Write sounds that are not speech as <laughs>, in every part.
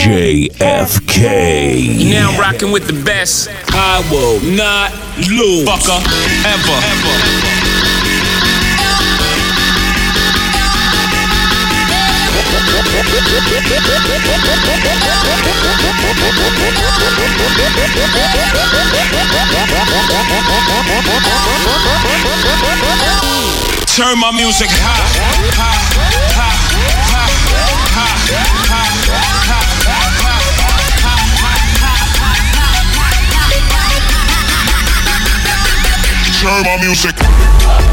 JFK. Now I'm rocking with the best. I will not lose. Fucker. Ever. Ever. Turn my music high, high. share my music.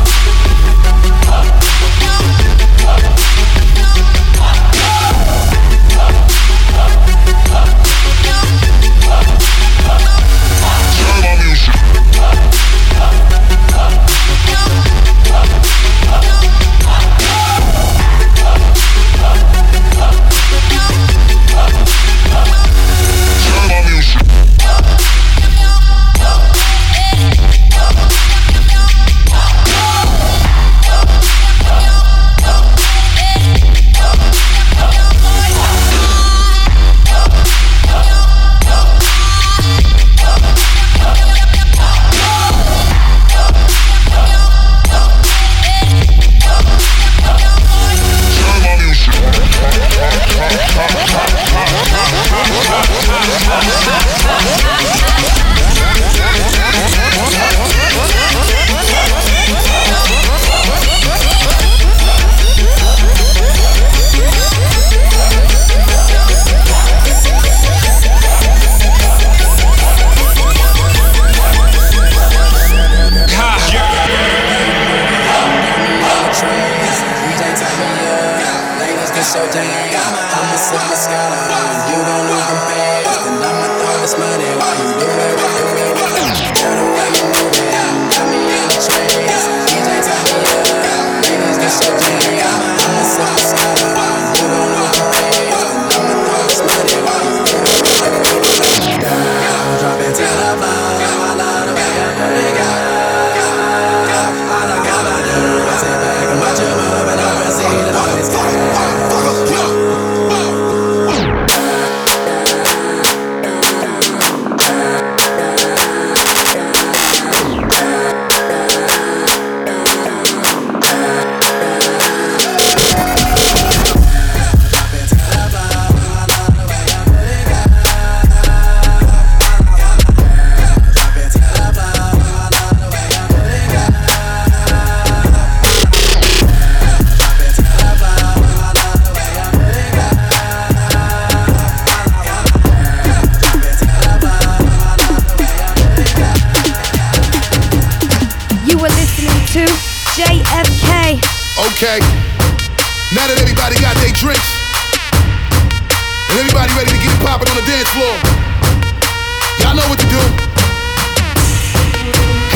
to JFK. Okay. Now that everybody got their drinks, and everybody ready to get it poppin' on the dance floor, y'all know what to do.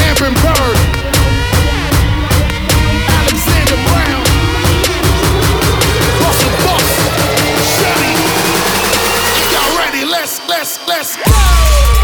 Hampton Bird, Alexander Brown, Busta Y'all ready? Let's let's let's go.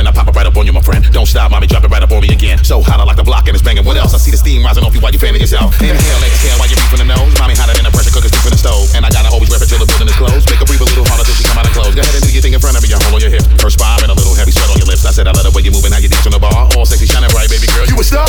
then I pop it right up on you, my friend. Don't stop, mommy, drop it right up on me again. So hot, I like the block and it's banging. What else? I see the steam rising off you while you fanning yourself. Inhale, exhale while you're reefing the nose. Mommy hotter than a pressure cooker deep in the stove. And I gotta always rep it till the building is closed. Make a breathe a little harder till she come out of clothes. Go ahead and do your thing in front of me, your hole on your hip. First five and a little heavy sweat on your lips. I said I love the way you're moving, how you dance on the bar. All sexy, shining bright, baby girl. You a star.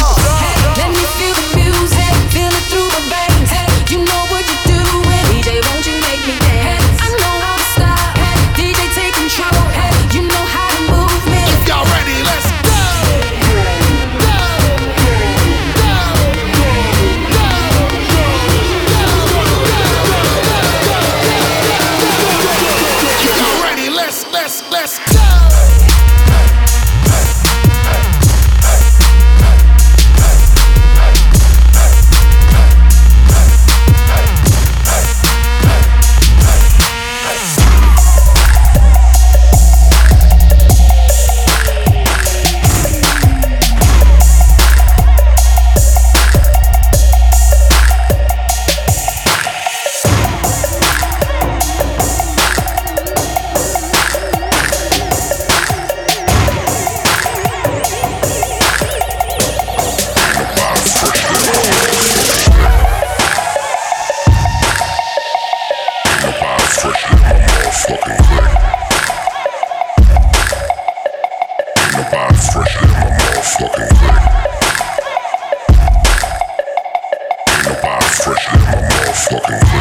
fresh in my motherfucking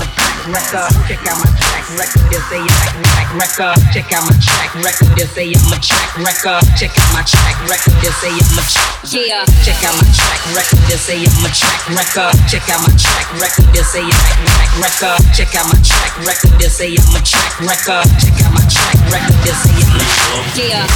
lane record. Check out my track record. They say I'm a track record. Check out my track record. They say I'm a track. Record. Check out my track record. They say I'm a track. Yeah. Check out my track record. They say I'm a track record. Check out my track record. They say I'm a track record. Check out my track record. They say I'm a track record. Check out my track record. They say I'm a yeah.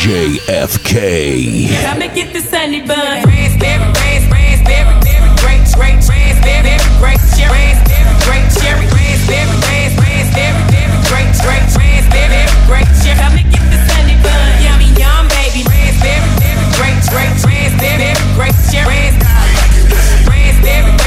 JFK. Come and get the sunny bun. Raspberry, raspberry, great, great, raspberry, great, cherry, great, cherry, raspberry, raspberry, great, great, raspberry, great, cherry. Come and get the sunny bun. Yummy, yum, baby. Raspberry, great, great, raspberry, great, cherry, raspberry,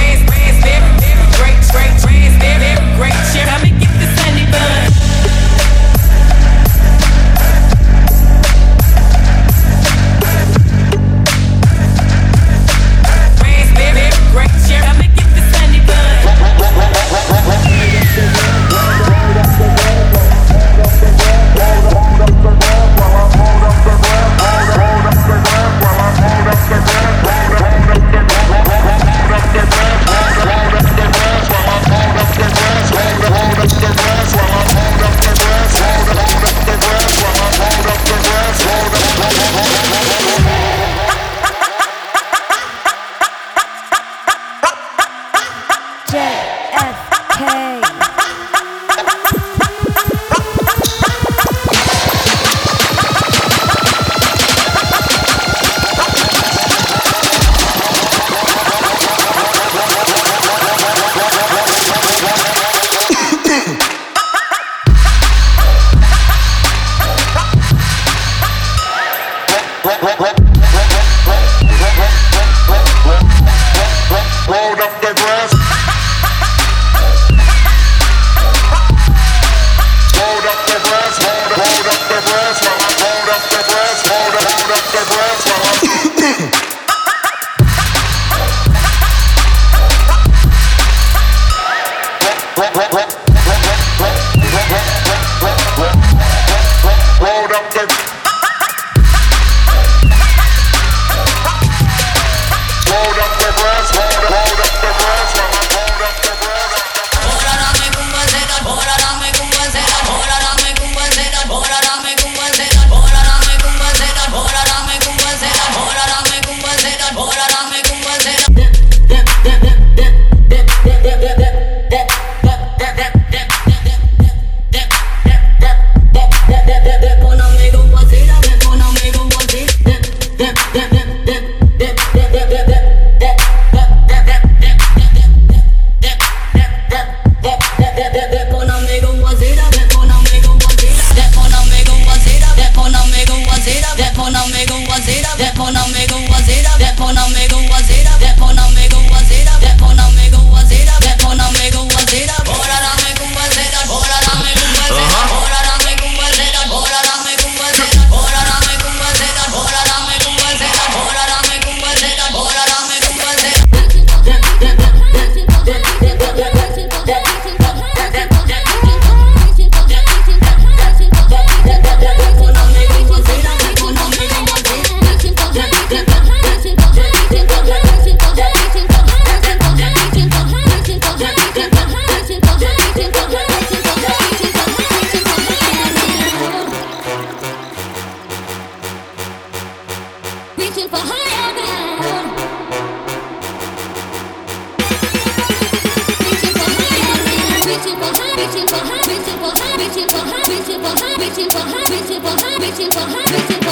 waiting for her, waiting for her, waiting for her, waiting for her, waiting for her, waiting for her, waiting for her, waiting for her.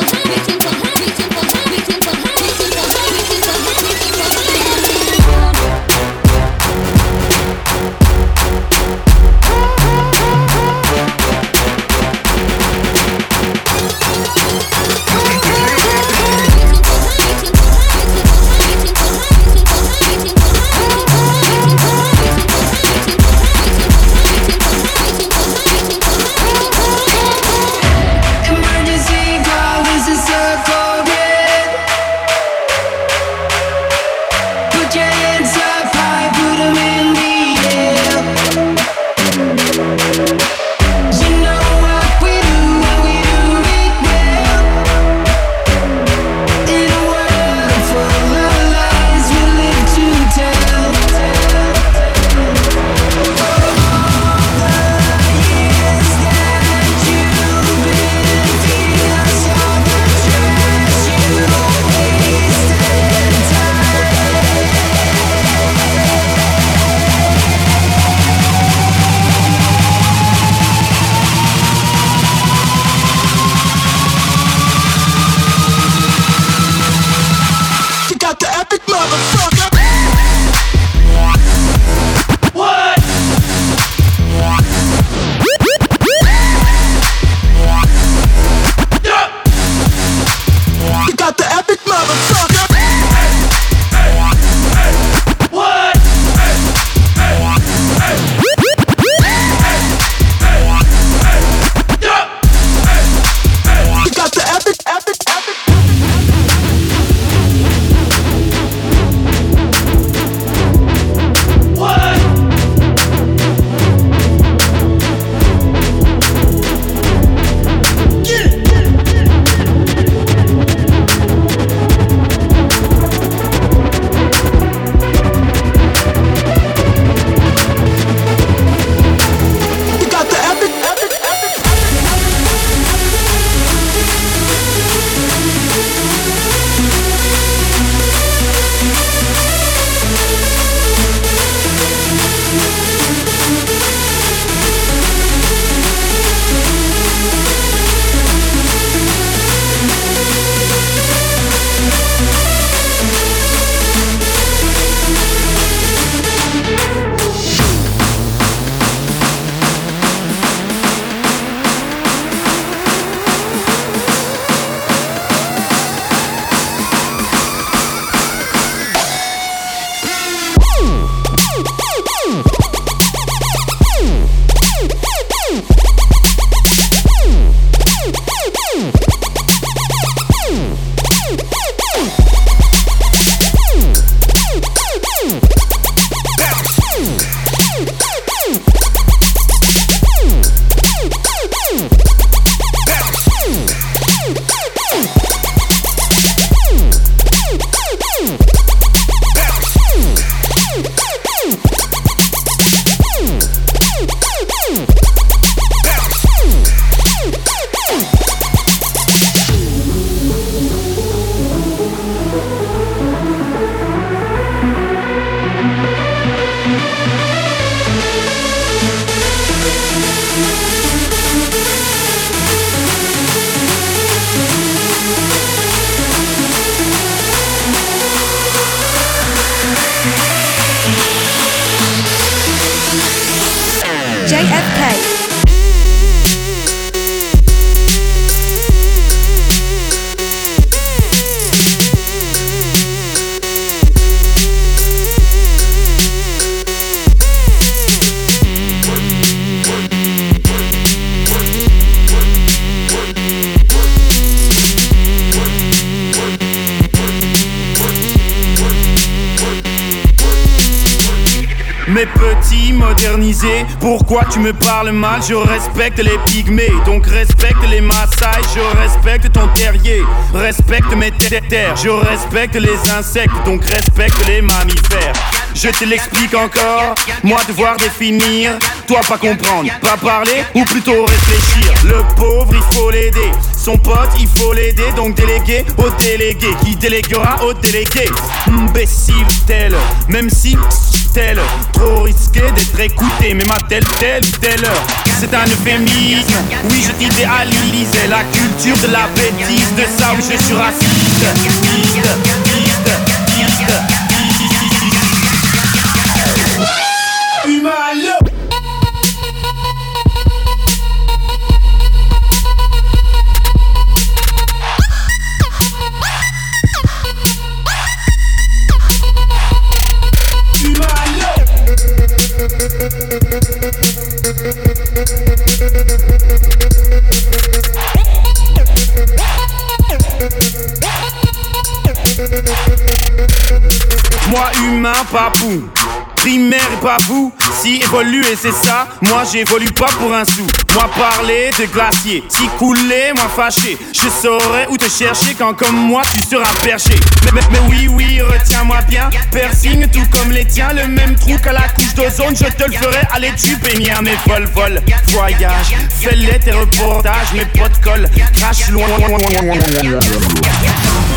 JFK. Pourquoi tu me parles mal? Je respecte les pygmées, donc respecte les massailles. Je respecte ton terrier, respecte mes terres. Je respecte les insectes, donc respecte les mammifères. Je te l'explique encore, moi devoir définir, toi pas comprendre, pas parler ou plutôt réfléchir. Le pauvre il faut l'aider, son pote il faut l'aider, donc délégué au délégué qui déléguera au délégué? Imbécile tel, même si tel. Trop risqué d'être écouté, mais ma telle, telle, telle. Heure C'est un euphémisme, oui je t'idéalisais. La culture de la bêtise, de ça où je suis raciste Moi humain, papou Primaire et pas vous, si évoluer c'est ça, moi j'évolue pas pour un sou. Moi parler de glacier, si couler, moi fâché. Je saurais où te chercher quand comme moi tu seras perché. Mais, mais, mais oui, oui, retiens-moi bien. Piercing tout comme les tiens, le même trou qu'à la couche d'ozone, je te le ferai. Allez, tu pénière, mes vol, vol, voyage. Fais-les tes reportages, mes potes colle, crache loin. So I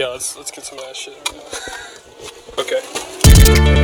Yeah, let's let's get some of that shit. <laughs> okay.